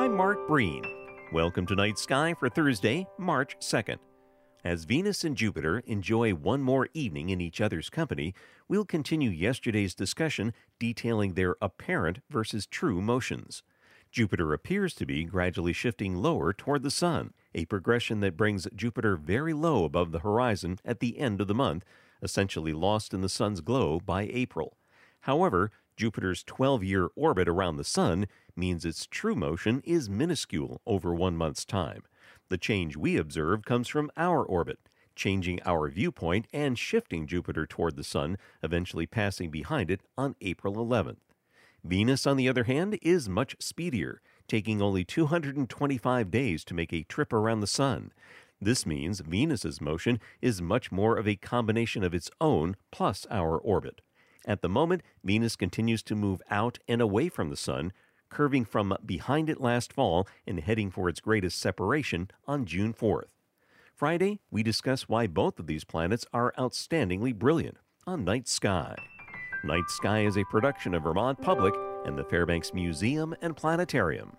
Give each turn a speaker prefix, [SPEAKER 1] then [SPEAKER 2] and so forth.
[SPEAKER 1] I'm Mark Breen. Welcome to Night Sky for Thursday, March 2nd. As Venus and Jupiter enjoy one more evening in each other's company, we'll continue yesterday's discussion detailing their apparent versus true motions. Jupiter appears to be gradually shifting lower toward the Sun, a progression that brings Jupiter very low above the horizon at the end of the month, essentially lost in the Sun's glow by April. However, Jupiter's 12 year orbit around the Sun means its true motion is minuscule over one month's time. The change we observe comes from our orbit, changing our viewpoint and shifting Jupiter toward the Sun, eventually passing behind it on April 11th. Venus, on the other hand, is much speedier, taking only 225 days to make a trip around the Sun. This means Venus's motion is much more of a combination of its own plus our orbit. At the moment, Venus continues to move out and away from the Sun, curving from behind it last fall and heading for its greatest separation on June 4th. Friday, we discuss why both of these planets are outstandingly brilliant on Night Sky. Night Sky is a production of Vermont Public and the Fairbanks Museum and Planetarium.